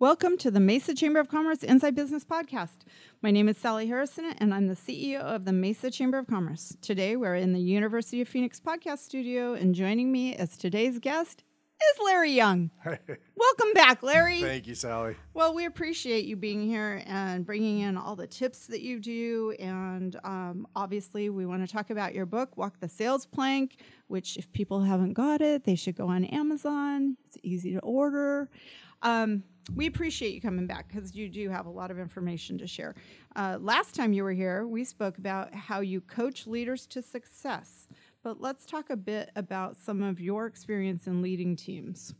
Welcome to the Mesa Chamber of Commerce Inside Business Podcast. My name is Sally Harrison, and I'm the CEO of the Mesa Chamber of Commerce. Today, we're in the University of Phoenix podcast studio, and joining me as today's guest is Larry Young. Welcome back, Larry. Thank you, Sally. Well, we appreciate you being here and bringing in all the tips that you do. And um, obviously, we want to talk about your book, Walk the Sales Plank, which, if people haven't got it, they should go on Amazon. It's easy to order. Um, we appreciate you coming back because you do have a lot of information to share. Uh, last time you were here, we spoke about how you coach leaders to success. But let's talk a bit about some of your experience in leading teams.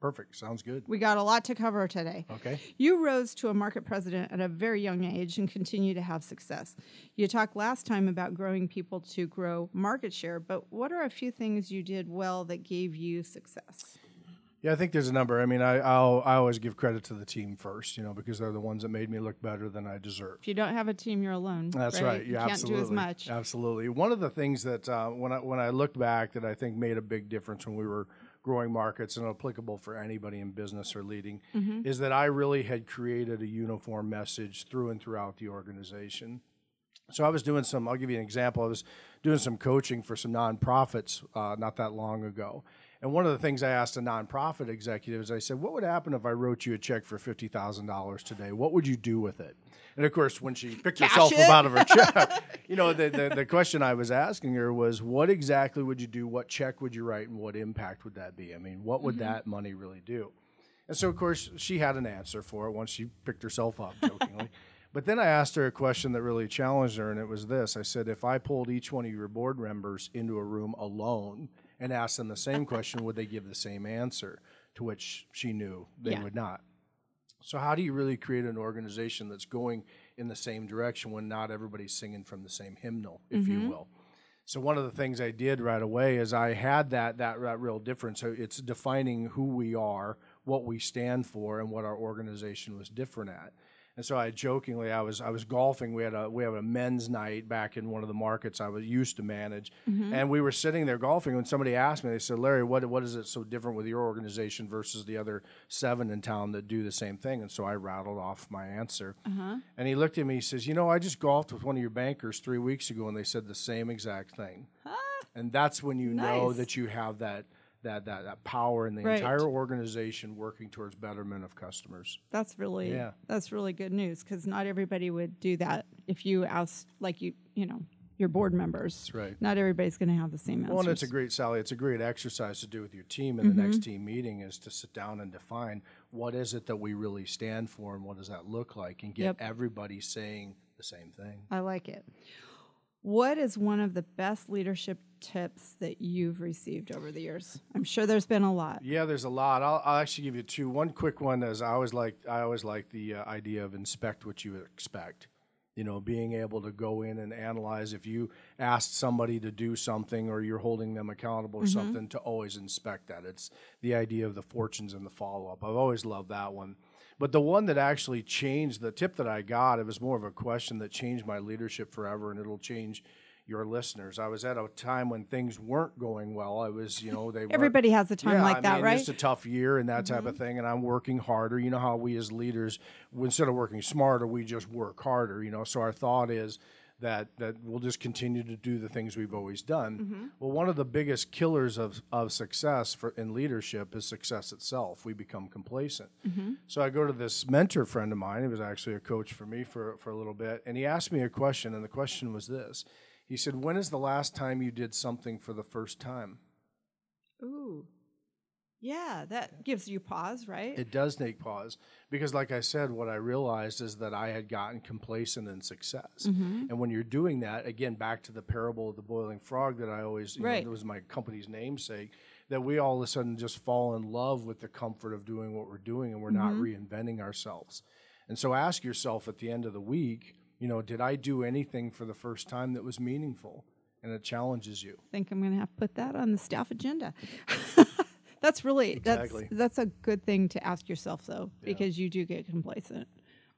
Perfect. Sounds good. We got a lot to cover today. Okay. You rose to a market president at a very young age and continue to have success. You talked last time about growing people to grow market share, but what are a few things you did well that gave you success? Yeah, I think there's a number. I mean, I I'll, I always give credit to the team first, you know, because they're the ones that made me look better than I deserve. If you don't have a team, you're alone. That's right. You Yeah, can't absolutely. do as much. Absolutely. One of the things that uh, when I when I look back that I think made a big difference when we were growing markets and applicable for anybody in business or leading Mm-hmm. is that I really had created a uniform message through and throughout the organization. So I was doing some. I'll give you an example. I was doing some coaching for some nonprofits uh, not that long ago, and one of the things I asked a nonprofit executive is I said, "What would happen if I wrote you a check for fifty thousand dollars today? What would you do with it?" And of course, when she picked Cash herself it. up out of her check, you know, the, the the question I was asking her was, "What exactly would you do? What check would you write, and what impact would that be? I mean, what would mm-hmm. that money really do?" And so, of course, she had an answer for it once she picked herself up, jokingly. but then I asked her a question that really challenged her, and it was this I said, If I pulled each one of your board members into a room alone and asked them the same question, would they give the same answer? To which she knew they Yeah. would not. So, how do you really create an organization that's going in the same direction when not everybody's singing from the same hymnal, if you mm-hmm. will? So one of the things I did right away is I had that that, that real difference. So it's defining who we are, what we stand for, and what our organization was different at. And so I jokingly, I was I was golfing. We had a we have a men's night back in one of the markets I was used to manage, mm-hmm. and we were sitting there golfing. When somebody asked me, they said, "Larry, what what is it so different with your organization versus the other seven in town that do the same thing?" And so I rattled off my answer, uh-huh. and he looked at me. He says, "You know, I just golfed with one of your bankers three weeks ago, and they said the same exact thing." and that's when you know that you have that that that, that power in the Right. entire organization working towards betterment of customers. That's really Yeah. that's really good news because not everybody would do that. If you ask, like you, you know, your board members, That's right. not everybody's going to have the same answers. Well, and it's a great Sally. It's a great exercise to do with your team in the mm-hmm. next team meeting is to sit down and define what is it that we really stand for and what does that look like, and get Yep. everybody saying the same thing. I like it. What is one of the best leadership tips that you've received over the years? I'm sure there's been a lot. Yeah, there's a lot. I'll, I'll actually give you two. One quick one is I always like I always like the uh, idea of inspect what you expect. You know, being able to go in and analyze if you asked somebody to do something or you're holding them accountable or something to always inspect that. It's the idea of the fortunes and the follow up. I've always loved that one. But the one that actually changed the tip that I got, it was more of a question that changed my leadership forever and it'll change your listeners. I was at a time when things weren't going well. I was, you know, they Everybody has a time yeah, like I that, mean, right? Mm-hmm. It's a tough year and that type of thing, and I'm working harder. You know how we as leaders, instead of working smarter, we just work harder. You know, so our thought is that that we'll just continue to do the things we've always done. Mm-hmm. Well, one of the biggest killers of of success for in leadership is success itself. We become complacent. Mm-hmm. So I go to this mentor friend of mine. He was actually a coach for me for for a little bit, and he asked me a question, and the question was this. He said, "When is the last time you did something for the first time?" Ooh. Yeah, that gives you pause, right? It does take pause because, like I said, what I realized is that I had gotten complacent in success. Mm-hmm. And when you're doing that, again, back to the parable of the boiling frog that I always, you Right. know, that was my company's namesake, that we all of a sudden just fall in love with the comfort of doing what we're doing and we're not Mm-hmm. reinventing ourselves. And so ask yourself at the end of the week, you know, did I do anything for the first time that was meaningful? And it challenges you. I think I'm going to have to put that on the staff agenda. that's really Exactly. that's that's a good thing to ask yourself though, because you do get complacent.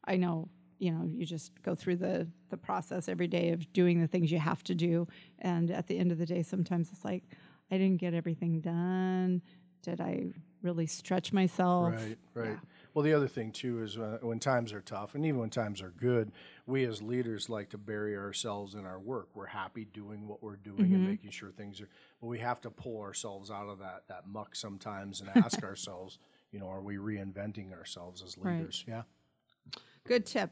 I know, you know, you just go through the the process every day of doing the things you have to do, and at the end of the day, sometimes it's like, I didn't get everything done. Did I really stretch myself? Right, right. Well, the other thing too is uh, when times are tough, and even when times are good, we as leaders like to bury ourselves in our work. We're happy doing what we're doing Mm-hmm. and making sure things are. But we have to pull ourselves out of that that muck sometimes and ask ourselves, you know, are we reinventing ourselves as Right. leaders? Yeah. Good tip.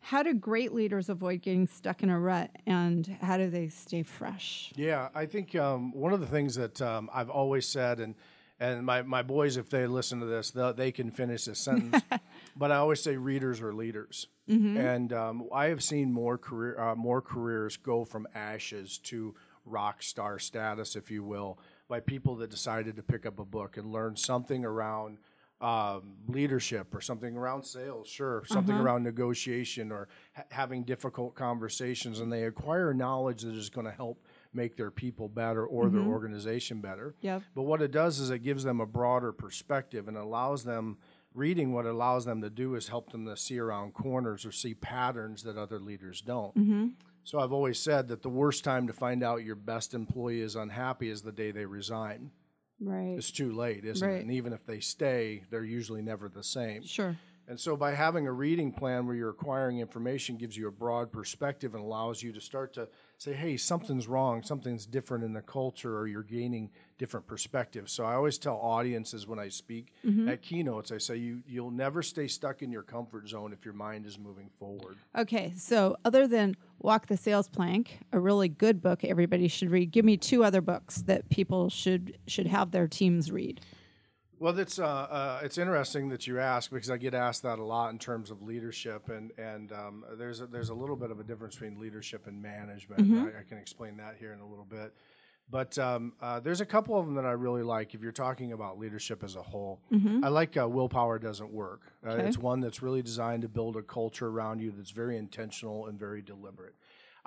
How do great leaders avoid getting stuck in a rut and how do they stay fresh? Yeah, I think um, one of the things that um, I've always said, and and my, my boys, if they listen to this, they can finish this sentence. but I always say readers are leaders, and um, I have seen more career uh, more careers go from ashes to rock star status, if you will, by people that decided to pick up a book and learn something around um, leadership or something around sales, sure, something around negotiation or ha- having difficult conversations, and they acquire knowledge that is going to help make their people better or their mm-hmm. organization better. Yep. But what it does is it gives them a broader perspective and allows them reading what it allows them to do is help them to see around corners or see patterns that other leaders don't. Mm-hmm. So I've always said that the worst time to find out your best employee is unhappy is the day they resign. Right. It's too late, isn't Right. it? And even if they stay, they're usually never the same. Sure. And so by having a reading plan where you're acquiring information gives you a broad perspective and allows you to start to say, hey, something's wrong, something's different in the culture, or you're gaining different perspectives. So I always tell audiences when I speak mm-hmm. at keynotes, I say you you'll never stay stuck in your comfort zone if your mind is moving forward. Okay, so other than Walk the Sales Plank, a really good book everybody should read, give me two other books that people should should have their teams read. Well, that's uh, uh, it's interesting that you ask because I get asked that a lot in terms of leadership, and and um, there's a, there's a little bit of a difference between leadership and management. I, I can explain that here in a little bit, but um, uh, there's a couple of them that I really like. If you're talking about leadership as a whole, I like uh, Willpower Doesn't Work. Uh, Okay. It's one that's really designed to build a culture around you that's very intentional and very deliberate.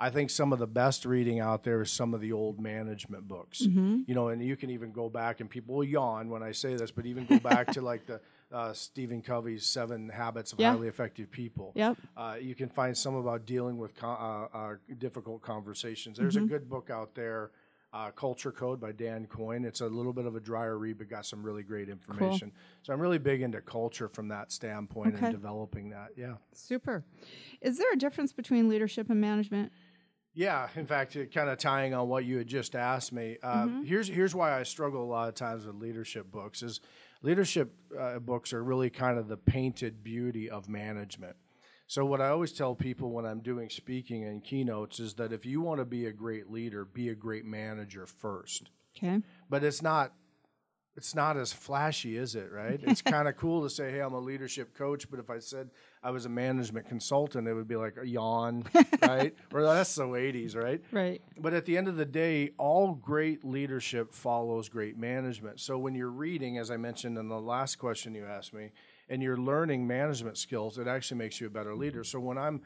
I think some of the best reading out there is some of the old management books. You know, and you can even go back, and people will yawn when I say this, but even go back to like the uh, Stephen Covey's Seven Habits of Yeah. Highly Effective People. Yep. Uh, you can find some about dealing with co- uh, uh, difficult conversations. There's Mm-hmm. a good book out there, uh, Culture Code by Dan Coyle. It's a little bit of a drier read, but got some really great information. So I'm really big into culture from that standpoint Okay. and developing that. Yeah. Super. Is there a difference between leadership and management? Yeah, in fact, kind of tying on what you had just asked me, uh, here's here's why I struggle a lot of times with leadership books. Is leadership uh, books are really kind of the painted beauty of management. So what I always tell people when I'm doing speaking and keynotes is that if you want to be a great leader, be a great manager first. Okay. But it's not it's not as flashy, is it? Right? It's kind of cool to say, "Hey, I'm a leadership coach," but if I said I was a management consultant, it would be like a yawn, right? Or that's so 80s, right? Right. But at the end of the day, all great leadership follows great management. So when you're reading, as I mentioned in the last question you asked me, and you're learning management skills, it actually makes you a better leader. Mm-hmm. So when I'm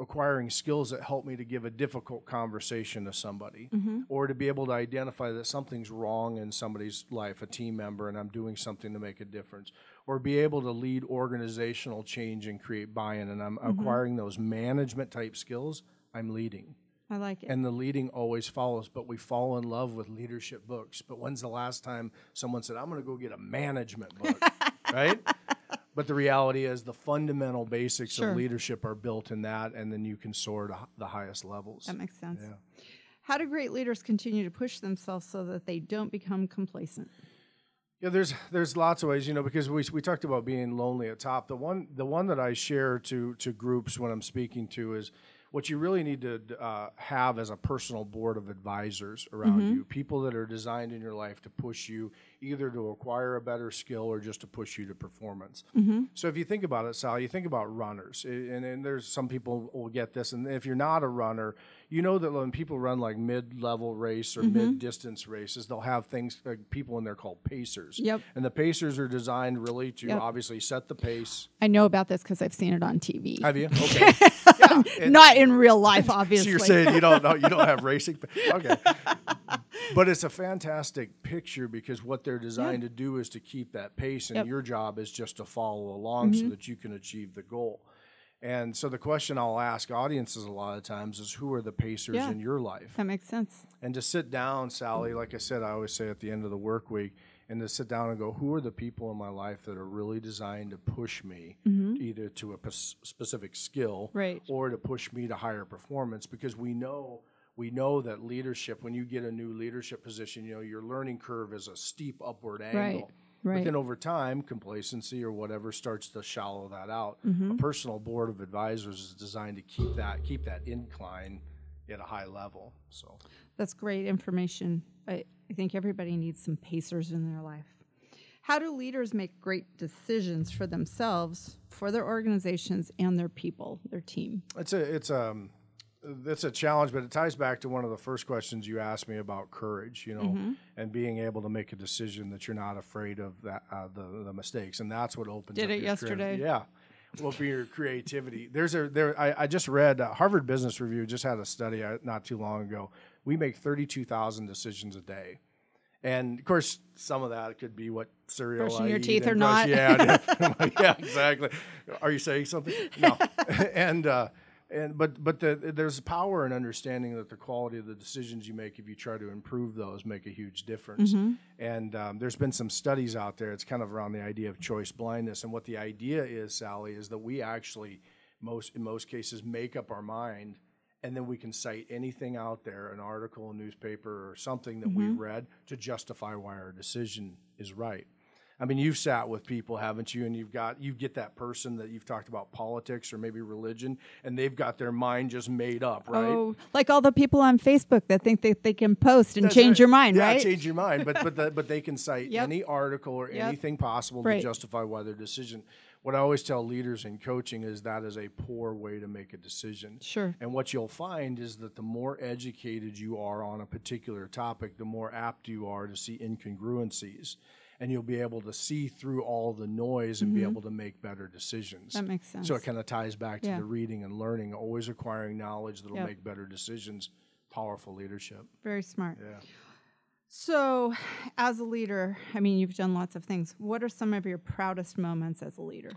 acquiring skills that help me to give a difficult conversation to somebody mm-hmm. or to be able to identify that something's wrong in somebody's life, a team member, and I'm doing something to make a difference, or be able to lead organizational change and create buy in, and I'm mm-hmm. acquiring those management type skills, I'm leading. I like it. and the leading always follows but we fall in love with leadership books. But when's the last time someone said i'm going to go get a management book right but the reality is the fundamental basics Sure. of leadership are built in that and then you can soar to the highest levels that makes sense. yeah. How do great leaders continue to push themselves so that they don't become complacent? Yeah, there's there's lots of ways, you know, because we we talked about being lonely at top. The one the one that I share to to groups when I'm speaking to is what you really need to uh, have as a personal board of advisors around mm-hmm. you, people that are designed in your life to push you either to acquire a better skill or just to push you to performance. Mm-hmm. So if you think about it, Sal, you think about runners, and, and there's some people will get this, and if you're not a runner, you know that when people run like mid-level race or mm-hmm. mid-distance races, they'll have things like people in there called pacers. Yep. And the pacers are designed really to Yep. obviously set the pace. I know about this because I've seen it on TV. Have you? Okay. yeah. Not in real life, obviously. so you're saying you don't know you don't have racing okay but it's a fantastic picture because what they're designed to do is to keep that pace and Yep. your job is just to follow along so mm-hmm. that you can achieve the goal and so the question i'll ask audiences a lot of times is who are the pacers Yeah. in your life that makes sense. and to sit down, Sally, mm. like I said, I always say at the end of the work week, and to sit down and go, who are the people in my life that are really designed to push me either to a specific skill Right. or to push me to higher performance? Because we know we know that leadership, when you get a new leadership position, you know your learning curve is a steep upward angle. But right. then over time, complacency or whatever starts to shallow that out. Mm-hmm. A personal board of advisors is designed to keep that keep that incline at a high level. So That's great information. I, I think everybody needs some pacers in their life. How do leaders make great decisions for themselves, for their organizations, and their people, their team? it's a it's um it's a challenge, but it ties back to one of the first questions you asked me about courage, you know, Mm-hmm. and being able to make a decision that you're not afraid of that uh, the the mistakes, and that's what opens. Did up it yesterday. yeah. Open your creativity. There's a there. I, I just read uh, Harvard Business Review just had a study uh, not too long ago. We make thirty two thousand decisions a day, and of course some of that could be what cereal Brushing I your teeth or brush- not. Yeah, yeah, exactly. Are you saying something? No. and uh, and but but the, there's power in understanding that the quality of the decisions you make, if you try to improve those, make a huge difference. Mm-hmm. And um, there's been some studies out there. It's kind of around the idea of choice blindness, and what the idea is, Sally, is that we actually most in most cases make up our mind. And then we can cite anything out there, an article, a newspaper, or something that we've mm-hmm. read to justify why our decision is right. I mean, you've sat with people, haven't you? And you've got you get that person that you've talked about politics or maybe religion, and they've got their mind just made up, right? Oh, like all the people on Facebook that think that they can post and That's change right. your mind, right? yeah, right? change your mind. But but the, but they can cite Yep. any article or Yep. anything possible Right. to justify why their decision. What I always tell leaders in coaching is that is a poor way to make a decision. Sure. And what you'll find is that the more educated you are on a particular topic, the more apt you are to see incongruencies. And you'll be able to see through all the noise and be able to make better decisions. Mm-hmm. That makes sense. So it kind of ties back to Yeah. the reading and learning, always acquiring knowledge that'll Yep. make better decisions. Powerful leadership. Very smart. Yeah. So, as a leader, I mean, you've done lots of things. What are some of your proudest moments as a leader?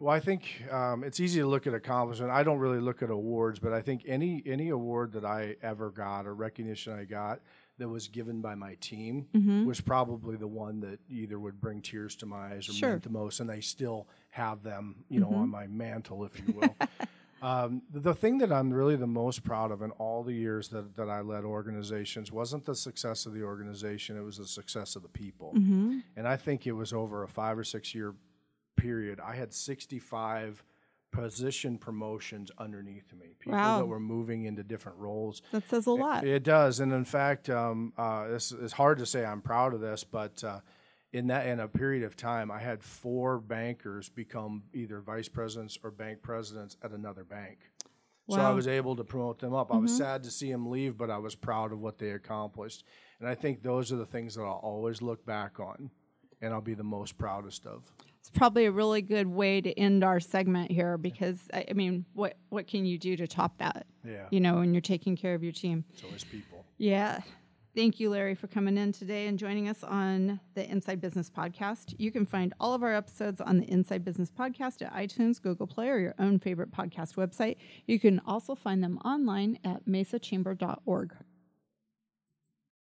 Well, I think um, it's easy to look at accomplishment. I don't really look at awards, but I think any any award that I ever got or recognition I got that was given by my team was probably the one that either would bring tears to my eyes or Sure. meant the most, and I still have them, you know, on my mantle, if you will. Um, the thing that I'm really the most proud of in all the years that, that I led organizations wasn't the success of the organization, it was the success of the people. And I think it was over a five or six year period. I had 65 position promotions underneath me, people Wow. that were moving into different roles. That says a lot. It does, and in fact, um, uh, this it's hard to say I'm proud of this, but uh, in that in a period of time, I had four bankers become either vice presidents or bank presidents at another bank. So I was able to promote them up. I was mm-hmm. sad to see them leave, but I was proud of what they accomplished. And I think those are the things that I'll always look back on, and I'll be the most proudest of. It's probably a really good way to end our segment here because I, mean, what what can you do to top that? Yeah. You know, when you're taking care of your team. So as people. Yeah. Thank you, Larry, for coming in today and joining us on the Inside Business Podcast. You can find all of our episodes on the Inside Business Podcast at iTunes, Google Play, or your own favorite podcast website. You can also find them online at mesachamber.org.